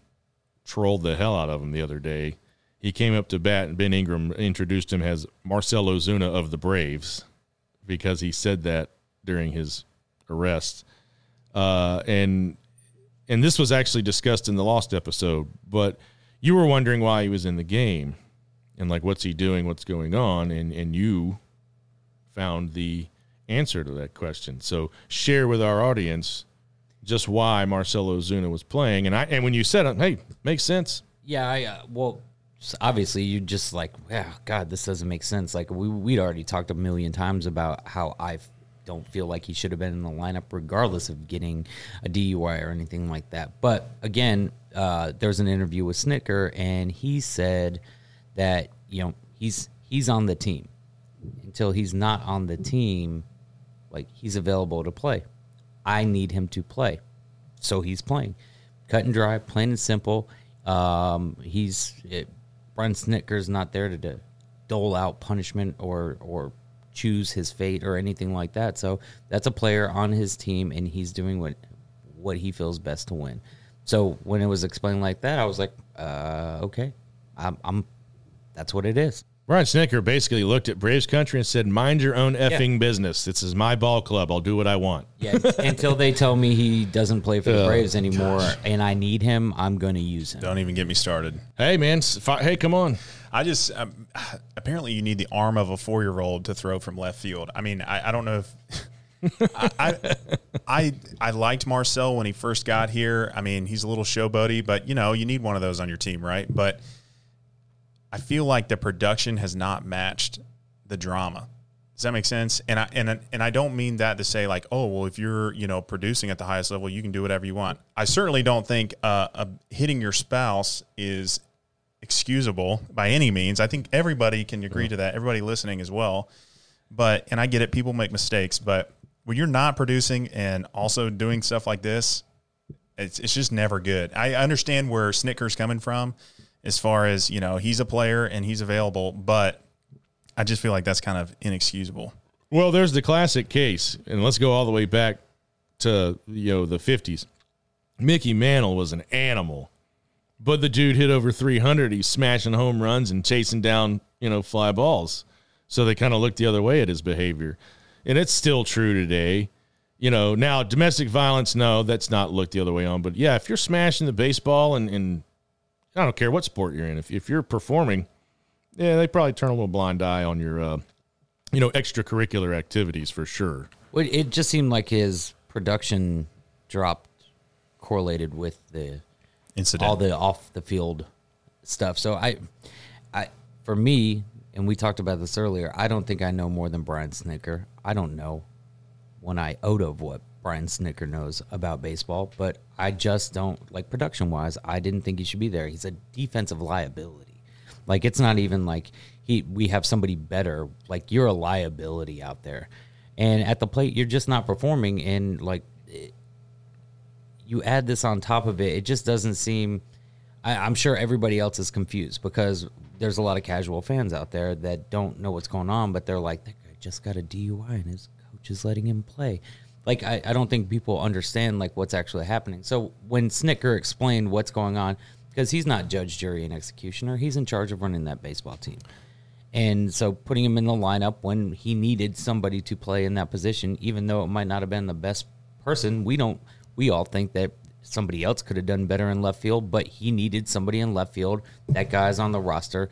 trolled the hell out of him the other day. He came up to bat and Ben Ingram introduced him as Marcell Ozuna of the Braves because he said that during his arrest. Uh and and this was actually discussed in the lost episode, but you were wondering why he was in the game and like what's he doing, what's going on, and and you found the answer to that question. So share with our audience just why Marcell Ozuna was playing, and I and when you said it, hey, makes sense. Yeah, I uh, well, obviously you just like, yeah, God, this doesn't make sense. Like we we'd already talked a million times about how I don't feel like he should have been in the lineup, regardless of getting a DUI or anything like that. But again, uh, there was an interview with Snitker, and he said that you know he's he's on the team until he's not on the team, like he's available to play. I need him to play. So he's playing. Cut and dry, plain and simple. Um, he's it, Brian Snitker's not there to, to dole out punishment or or choose his fate or anything like that. So that's a player on his team, and he's doing what what he feels best to win. So when it was explained like that, I was like, uh, okay, I'm, I'm that's what it is. Brian Snitker basically looked at Braves country and said, "Mind your own effing business. This is my ball club. I'll do what I want." Yeah, until they tell me he doesn't play for the Oh, Braves anymore and I need him, I'm going to use him. Don't even get me started. Hey, man. fi- Hey, come on. I just um, apparently you need the arm of a four year old to throw from left field. I mean, I, I don't know if I, I I liked Marcell when he first got here. I mean, he's a little showboaty, but you know, you need one of those on your team, right? But I feel like the production has not matched the drama. Does that make sense? And I and and I don't mean that to say like, oh, well, if you're you know producing at the highest level, you can do whatever you want. I certainly don't think uh, uh, hitting your spouse is excusable by any means. I think everybody can agree to that. Everybody listening as well. But and I get it, people make mistakes, but when you're not producing and also doing stuff like this, it's it's just never good. I understand where Snitker's coming from as far as, you know, he's a player and he's available, but I just feel like that's kind of inexcusable. Well, there's the classic case, and let's go all the way back to you know the '50s. Mickey Mantle was an animal, but the dude hit over 300. He's smashing home runs and chasing down you know fly balls. So they kind of looked the other way at his behavior, and it's still true today. You know, now domestic violence, no, that's not looked the other way on. But yeah, if you're smashing the baseball and, and I don't care what sport you're in, if, if you're performing, yeah, they probably turn a little blind eye on your, uh, you know, extracurricular activities for sure. Well, it just seemed like his production dropped correlated with the Incident. all the off the field stuff. So I, I for me, and we talked about this earlier. I don't think I know more than Brian Snitker. I don't know one iota of what Brian Snitker knows about baseball, but I just don't like production wise. I didn't think he should be there. He's a defensive liability. Like it's not even like he we have somebody better. Like you're a liability out there, and at the plate you're just not performing. And like you add this on top of it, it just doesn't seem. I, I'm sure everybody else is confused because there's a lot of casual fans out there that don't know what's going on, but they're like, just got a DUI and his coach is letting him play. Like I, I don't think people understand like what's actually happening. So when Snitker explained what's going on, because he's not judge, jury, and executioner, he's in charge of running that baseball team. And so putting him in the lineup when he needed somebody to play in that position, even though it might not have been the best person, we don't we all think that somebody else could have done better in left field, but he needed somebody in left field. That guy's on the roster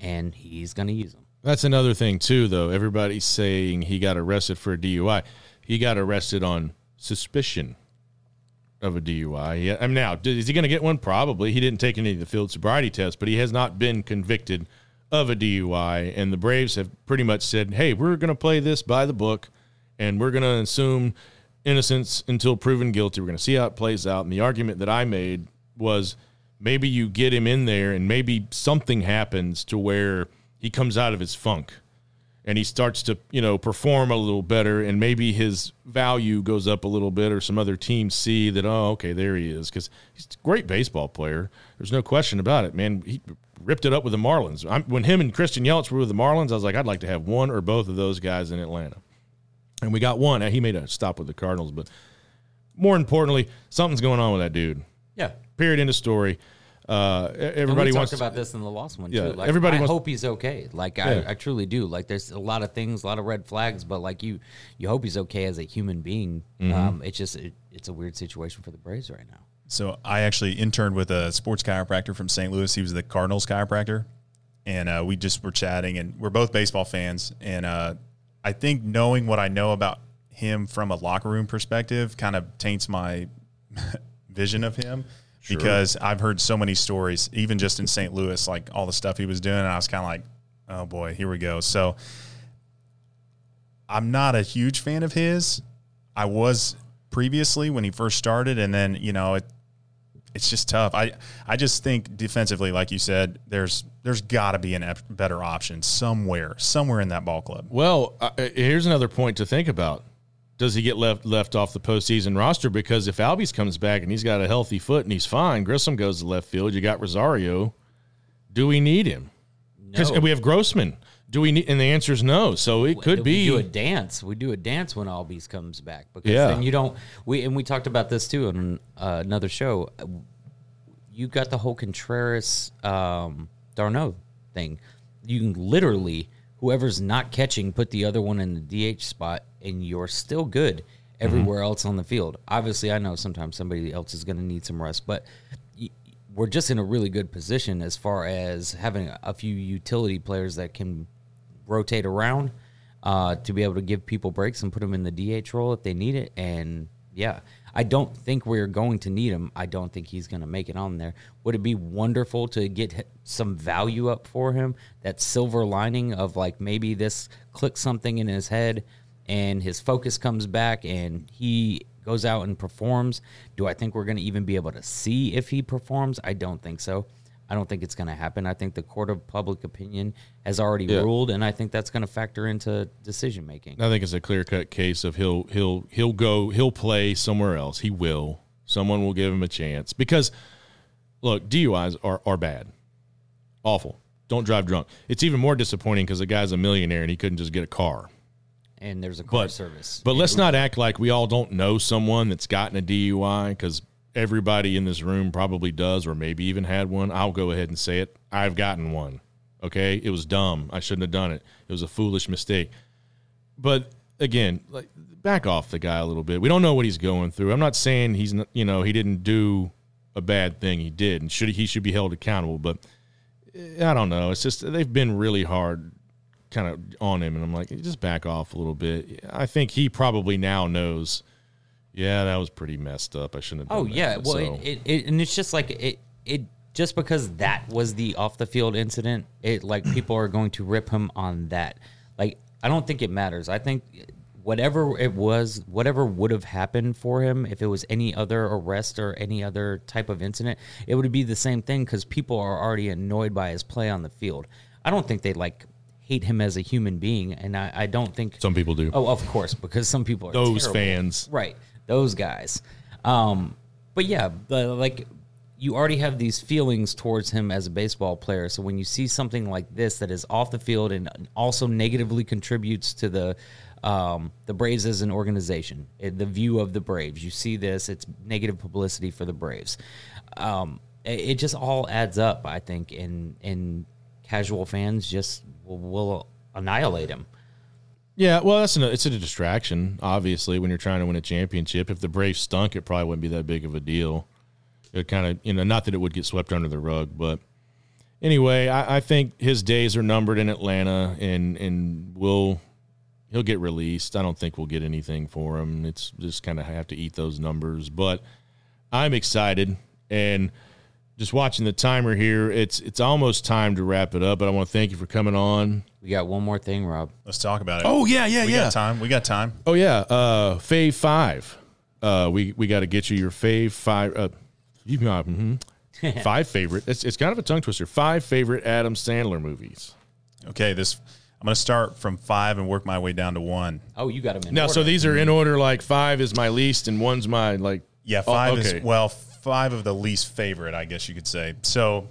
and he's gonna use him. That's another thing too, though. Everybody's saying he got arrested for a DUI. He got arrested on suspicion of a DUI. I mean, now is he going to get one? Probably. He didn't take any of the field sobriety tests, but he has not been convicted of a DUI. And the Braves have pretty much said, "Hey, we're going to play this by the book, and we're going to assume innocence until proven guilty. We're going to see how it plays out." And the argument that I made was maybe you get him in there, and maybe something happens to where he comes out of his funk and he starts to you know perform a little better and maybe his value goes up a little bit or some other teams see that oh okay there he is. Because he's a great baseball player. There's no question about it man. He ripped it up with the marlins. I'm, when him and christian yelich were with the marlins i was like i'd like to have one or both of those guys in atlanta. And we got one. He made a stop with the cardinals but more importantly something's going on with that dude. Yeah. period. End of story uh, everybody we wants talked about this in the lost one Yeah, too. Like, everybody I wants- hope he's okay. Like Yeah. I, I truly do. Like there's a lot of things, a lot of red flags, but like you, you hope he's okay as a human being. Mm-hmm. Um, it's just it, it's a weird situation for the Braves right now. So I actually interned with a sports chiropractor from St. Louis. He was the Cardinals chiropractor, and uh, we just were chatting. And we're both baseball fans. And uh, I think knowing what I know about him from a locker room perspective kind of taints my vision of him because I've heard so many stories, even just in St. Louis, like all the stuff he was doing. And I was kind of like, oh boy, here we go. So I'm not a huge fan of his. I was previously when he first started, and then you know it. It's just tough. I I just think defensively, like you said, there's there's got to be a ep- better option somewhere, somewhere in that ball club. Well, uh, here's another point to think about. Does he get left left off the postseason roster? Because if Albies comes back and he's got a healthy foot and he's fine, Grissom goes to left field. You got Rosario. Do we need him? Because No. we have Grossman. Do we need? And the answer is no. So it could we be. do a dance. We do a dance when Albies comes back because Yeah. then you don't. We and we talked about this too on uh, another show. You got the whole Contreras um, d'Arnaud thing. you can literally whoever's not catching put the other one in the DH spot, and you're still good everywhere else on the field. Obviously, I know sometimes somebody else is going to need some rest, but we're just in a really good position as far as having a few utility players that can rotate around uh, to be able to give people breaks and put them in the DH role if they need it. And yeah, I don't think we're going to need him. I don't think he's going to make it on there. Would it be wonderful to get some value up for him? That silver lining of like maybe this clicks something in his head and his focus comes back and he goes out and performs. Do I think we're going to even be able to see if he performs? I don't think so. I don't think it's going to happen. I think the court of public opinion has already Yeah. ruled, and I think that's going to factor into decision making. I think it's a clear cut case of he'll he'll he'll go he'll play somewhere else. He will. Someone will give him a chance because look, DUIs are are bad, awful. Don't drive drunk. It's even more disappointing because the guy's a millionaire and he couldn't just get a car. And there's a car But service. But let's not act like we all don't know someone that's gotten a DUI because everybody in this room probably does or maybe even had one. I'll go ahead and say it. I've gotten one. Okay. It was dumb. I shouldn't have done it. It was a foolish mistake. But again, like back off the guy a little bit. We don't know what he's going through. I'm not saying he's not, you know, he didn't do a bad thing. He did and should he should be held accountable, but eh, I don't know. It's just they've been really hard kind of on him and I'm like, just back off a little bit. I think he probably now knows yeah, that was pretty messed up. I shouldn't have Oh done that. yeah, well, So- it, it, it and it's just like it it just because that was the off the field incident, it like people are going to rip him on that. Like I don't think it matters. I think whatever it was, whatever would have happened for him if it was any other arrest or any other type of incident, it would be the same thing because people are already annoyed by his play on the field. I don't think they like hate him as a human being, and I, I don't think Some people do. Oh, of course, because some people are Those terrible. fans. right? Those guys. Um, but yeah, the, like you already have these feelings towards him as a baseball player. So when you see something like this that is off the field and also negatively contributes to the um, the Braves as an organization, eh, the view of the Braves, you see this, it's negative publicity for the Braves. Um, it, it just all adds up, I think, and and casual fans just will, will annihilate him. Yeah, well, that's an, it's a distraction. Obviously, when you're trying to win a championship, if the Braves stunk, it probably wouldn't be that big of a deal. It kind of, you know, not that it would get swept under the rug, but anyway, I, I think his days are numbered in Atlanta, and and will he'll get released. I don't think we'll get anything for him. It's just kind of have to eat those numbers, but I'm excited and just watching the timer here. It's it's almost time to wrap it up, but I want to thank you for coming on. We got one more thing, Rob. Let's talk about it. Oh, yeah, yeah, we yeah. got time. We got time. Oh yeah, uh, Fave Five. Uh, we we got to get you your Fave Five. Uh, you got mhm. five favorite. It's it's kind of a tongue twister. Five favorite Adam Sandler movies. Okay, this I'm going to start from five and work my way down to one. Oh, you got him in Now, order. so these are in order. Like five is my least, and one's my like. Yeah, Oh, five okay. is well, five of the least favorite, I guess you could say. So,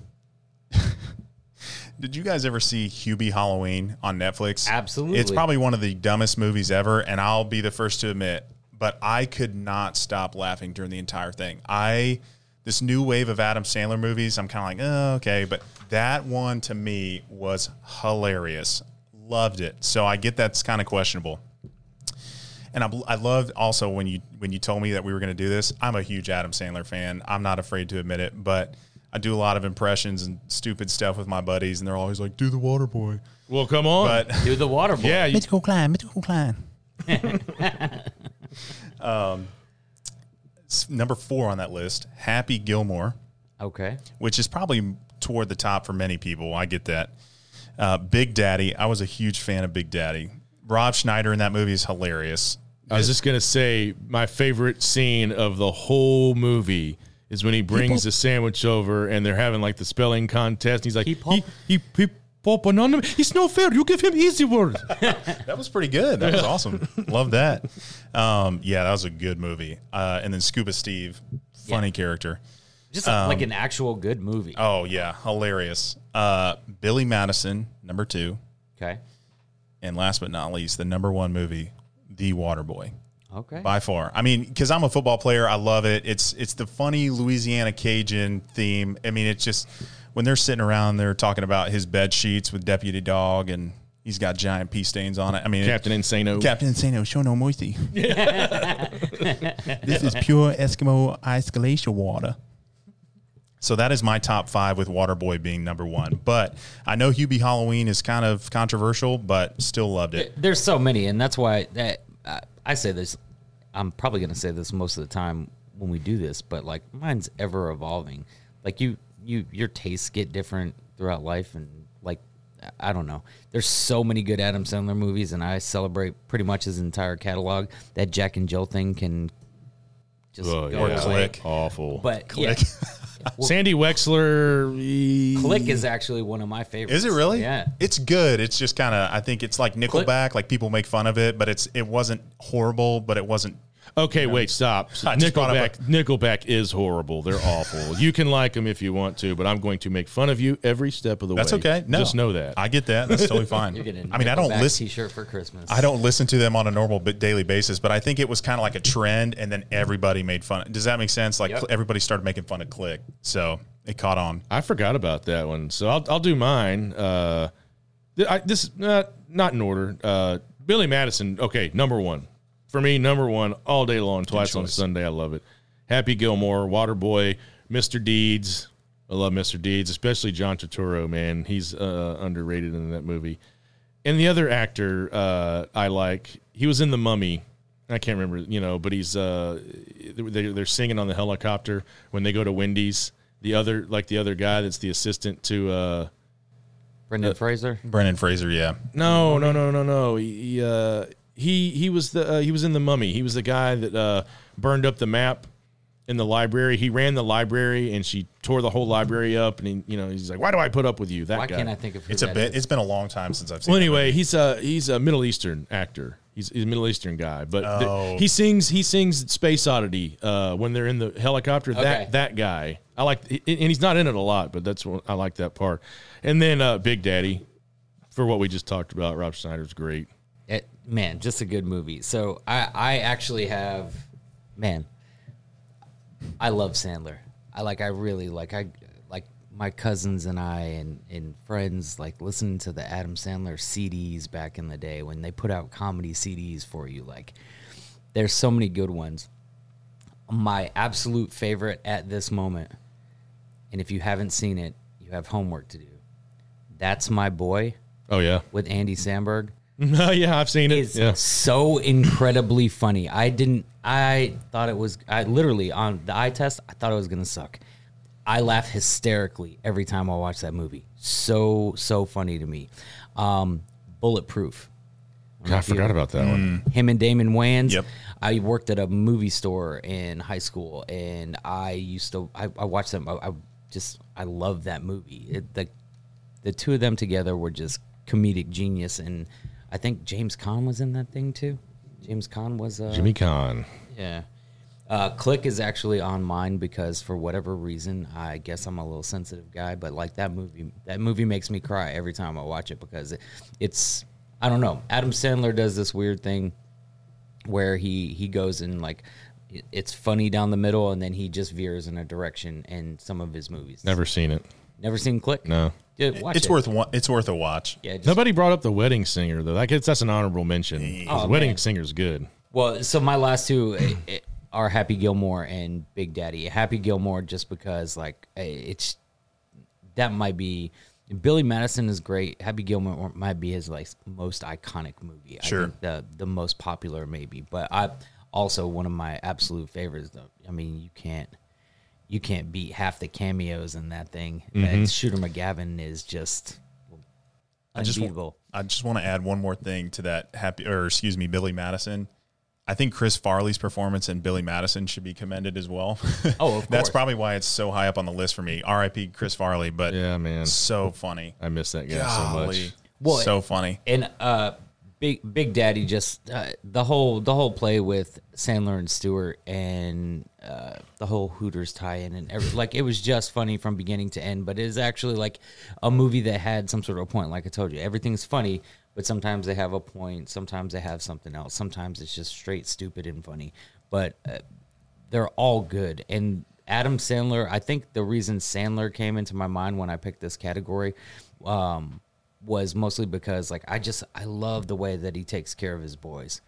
did you guys ever see Hubie Halloween on Netflix? Absolutely. It's probably one of the dumbest movies ever, and I'll be the first to admit, but I could not stop laughing during the entire thing. I this new wave of Adam Sandler movies, I'm kind of like, oh, okay, but that one to me was hilarious. Loved it. So I get that's kind of questionable. And I, I loved also when you when you told me that we were going to do this. I'm a huge Adam Sandler fan. I'm not afraid to admit it, but I do a lot of impressions and stupid stuff with my buddies, and they're always like, "Do the Water Boy." Well, come on. But do the water boy. yeah, you, mythical climb, mythical climb. um, number four on that list, Happy Gilmore, Okay. which is probably toward the top for many people. I get that. Uh, Big Daddy, I was a huge fan of Big Daddy. Rob Schneider in that movie is hilarious. I was just gonna say my favorite scene of the whole movie is when he brings the sandwich over and they're having like the spelling contest. And He's like, He he pop- he, he, pop on him. It's no fair. You give him easy words. That was pretty good. That was awesome. Love that. Um, yeah, that was a good movie. Uh, and then Scuba Steve, funny Yeah. character. Just like an actual good movie. Oh yeah, hilarious. Uh, Billy Madison, number two, Okay. and last but not least, the number one movie, The water boy. Okay. By far, I mean, because I'm a football player, I love it. It's it's the funny Louisiana Cajun theme. I mean, it's just when they're sitting around, they're talking about his bed sheets with Deputy Dog, and he's got giant pee stains on it. I mean, Captain Insano. Captain Insano, show no mercy. this is pure Eskimo ice glacier water. So that is my top five, with Waterboy being number one. But I know Hubie Halloween is kind of controversial, but still loved it. There's so many, and that's why that I say this. I'm probably going to say this most of the time when we do this, but like mine's ever evolving. Like you, you, your tastes get different throughout life, and like I don't know. There's so many good Adam Sandler movies, and I celebrate pretty much his entire catalog. That Jack and Jill thing can just Oh, go yeah. away. Click. Awful. But yeah, Sandy Wexler. he- Click is actually one of my favorites. Is it really? Yeah. It's good. It's just kind of. I think it's like Nickelback. Like people make fun of it, but it's it wasn't horrible, but it wasn't. Okay, wait, stop. I just brought Nickelback, Nickelback is horrible. They're awful. you can like them if you want to, but I'm going to make fun of you every step of the That's way. That's okay. No, Just know that. I get that. That's totally fine. You're getting. I mean, I don't Nickelback listen. T-shirt for Christmas. I don't listen to them on a normal but daily basis, but I think it was kind of like a trend, and then everybody made fun. Does that make sense? Like Yep. cl- everybody started making fun of Click, so it caught on. I forgot about that one, so I'll I'll do mine. Uh, I, this uh, not in order. Uh, Billy Madison. Okay, number one for me. Number one all day long. Twice on. Sunday. I love it. Happy Gilmore, Waterboy, Mr. Deeds. I love Mr. Deeds, especially John Turturro. Man, he's uh, underrated in that movie. And the other actor uh, I like, he was in The Mummy. I can't remember, you know, but he's uh, they, they're singing on the helicopter when they go to Wendy's. The other, like the other guy that's the assistant to, uh, Brendan Fraser. Brendan Fraser, yeah, no, no, no, no, no. He he, uh, he he was the uh, he was in the Mummy. He was the guy that uh, burned up the map in the library. He ran the library and she tore the whole library up. And he, you know, he's like, "Why do I put up with you?" That Why guy. can't I think of who it's a that bit. is? It's been a long time since I've seen. Well, anyway, he's a he's a Middle Eastern actor. He's, he's a Middle Eastern guy, but th- Oh. he sings he sings Space Oddity uh, when they're in the helicopter. Okay. That that guy, I like, and he's not in it a lot, but that's what I like that part. And then uh, Big Daddy, for what we just talked about, Rob Schneider's great. It, man, just a good movie. So I, I actually have, man, I love Sandler. I like, I really like, I like my cousins and I and, and friends like listening to the Adam Sandler CDs back in the day when they put out comedy CDs for you. Like, there's so many good ones. My absolute favorite at this moment, and if you haven't seen it, you have homework to do. That's my boy Oh yeah, with Andy Samberg yeah, I've seen it. it. is yeah, so incredibly funny. I didn't. I thought it was. I literally on the eye test. I thought it was gonna suck. I laugh hysterically every time I watch that movie. So so funny to me. Um, Bulletproof. God, I forgot about that one. Him and Damon Wayans. Yep. I worked at a movie store in high school, and I used to. I, I watched them. I, I just. I love that movie. It, the the two of them together were just comedic genius, and I think James Caan was in that thing too. James Caan was. Uh, Jimmy Caan. yeah. Uh, Click is actually on mine because for whatever reason, I guess I'm a little sensitive guy, but like that movie, that movie makes me cry every time I watch it because it, it's, I don't know. Adam Sandler does this weird thing where he he goes and like it- it's funny down the middle and then he just veers in a direction in some of his movies. Never seen it. never seen Click. No. Yeah, watch it's it. worth one. It's worth a watch. Yeah, just, Nobody brought up the wedding singer though. I guess that's an honorable mention. Oh, wedding man. singer's good. Well, so my last two eh, eh, are Happy Gilmore and Big Daddy. Happy Gilmore just because like eh, it's that might be Billy Madison is great. Happy Gilmore might be his like most iconic movie. I Sure. think the the most popular maybe, but I also one of my absolute favorites. Though I mean, you can't you can't beat half the cameos in that thing. And Shooter McGavin is just I just unbeatable. I just want to add one more thing to that happy or excuse me, Billy Madison. I think Chris Farley's performance in Billy Madison should be commended as well. Oh, of That's probably why it's so high up on the list for me. R.I.P. Chris Farley, but Yeah, man. so funny. I miss that guy so much. Well, so funny. And uh, Big Big Daddy just uh, the whole the whole play with Sandler and Stewart and uh, the whole Hooters tie-in and like it was just funny from beginning to end. But it is actually like a movie that had some sort of a point. Like I told you, everything's funny, but sometimes they have a point. Sometimes they have something else. Sometimes it's just straight stupid and funny. But uh, they're all good and Adam Sandler. I think the reason Sandler came into my mind when I picked this category um, was mostly because like I just I love the way that he takes care of his boys.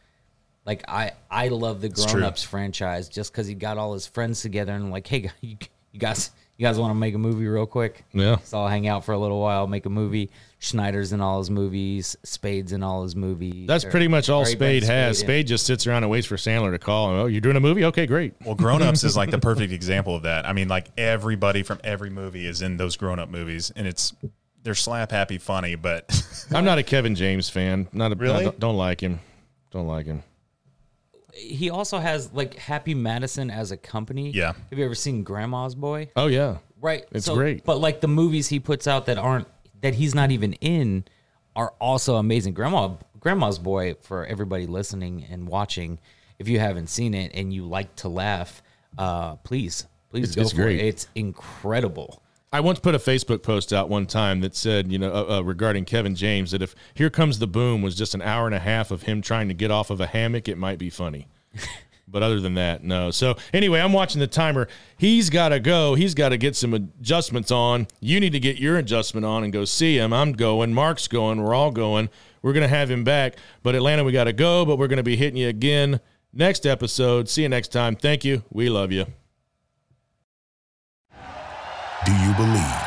Like I I love the Grown Ups franchise just because he got all his friends together and like, hey, you, you guys, you guys want to make a movie real quick? Yeah. So I'll hang out for a little while, make a movie. Schneider's in all his movies, Spade's in all his movies. That's Or- pretty much all Spade has. in. Spade just sits around and waits for Sandler to call. him. Oh, you're doing a movie? Okay, great. Well, Grown Ups is like the perfect example of that. I mean, like everybody from every movie is in those Grown Up movies, and it's they're slap happy funny, but I'm not a Kevin James fan. Not a Really? I don't, don't like him. Don't like him. He also has like Happy Madison as a company. Yeah. Have you ever seen Grandma's Boy? Oh yeah, Right. It's great. But like the movies he puts out that aren't that he's not even in are also amazing. Grandma Grandma's Boy for everybody listening and watching, if you haven't seen it and you like to laugh, uh please please It's- go it's for great. it. It's incredible. I once put a Facebook post out one time that said, you know, uh, uh, regarding Kevin James, that if "Here Comes the Boom" was just an hour and a half of him trying to get off of a hammock, it might be funny. but other than that, no. So anyway, I'm watching the timer. He's got to go. He's got to get some adjustments on. You need to get your adjustment on and go see him. I'm going. Mark's going. We're all going. We're gonna have him back. But Atlanta, we got to go. But we're gonna be hitting you again next episode. See you next time. Thank you. We love you. Do you believe?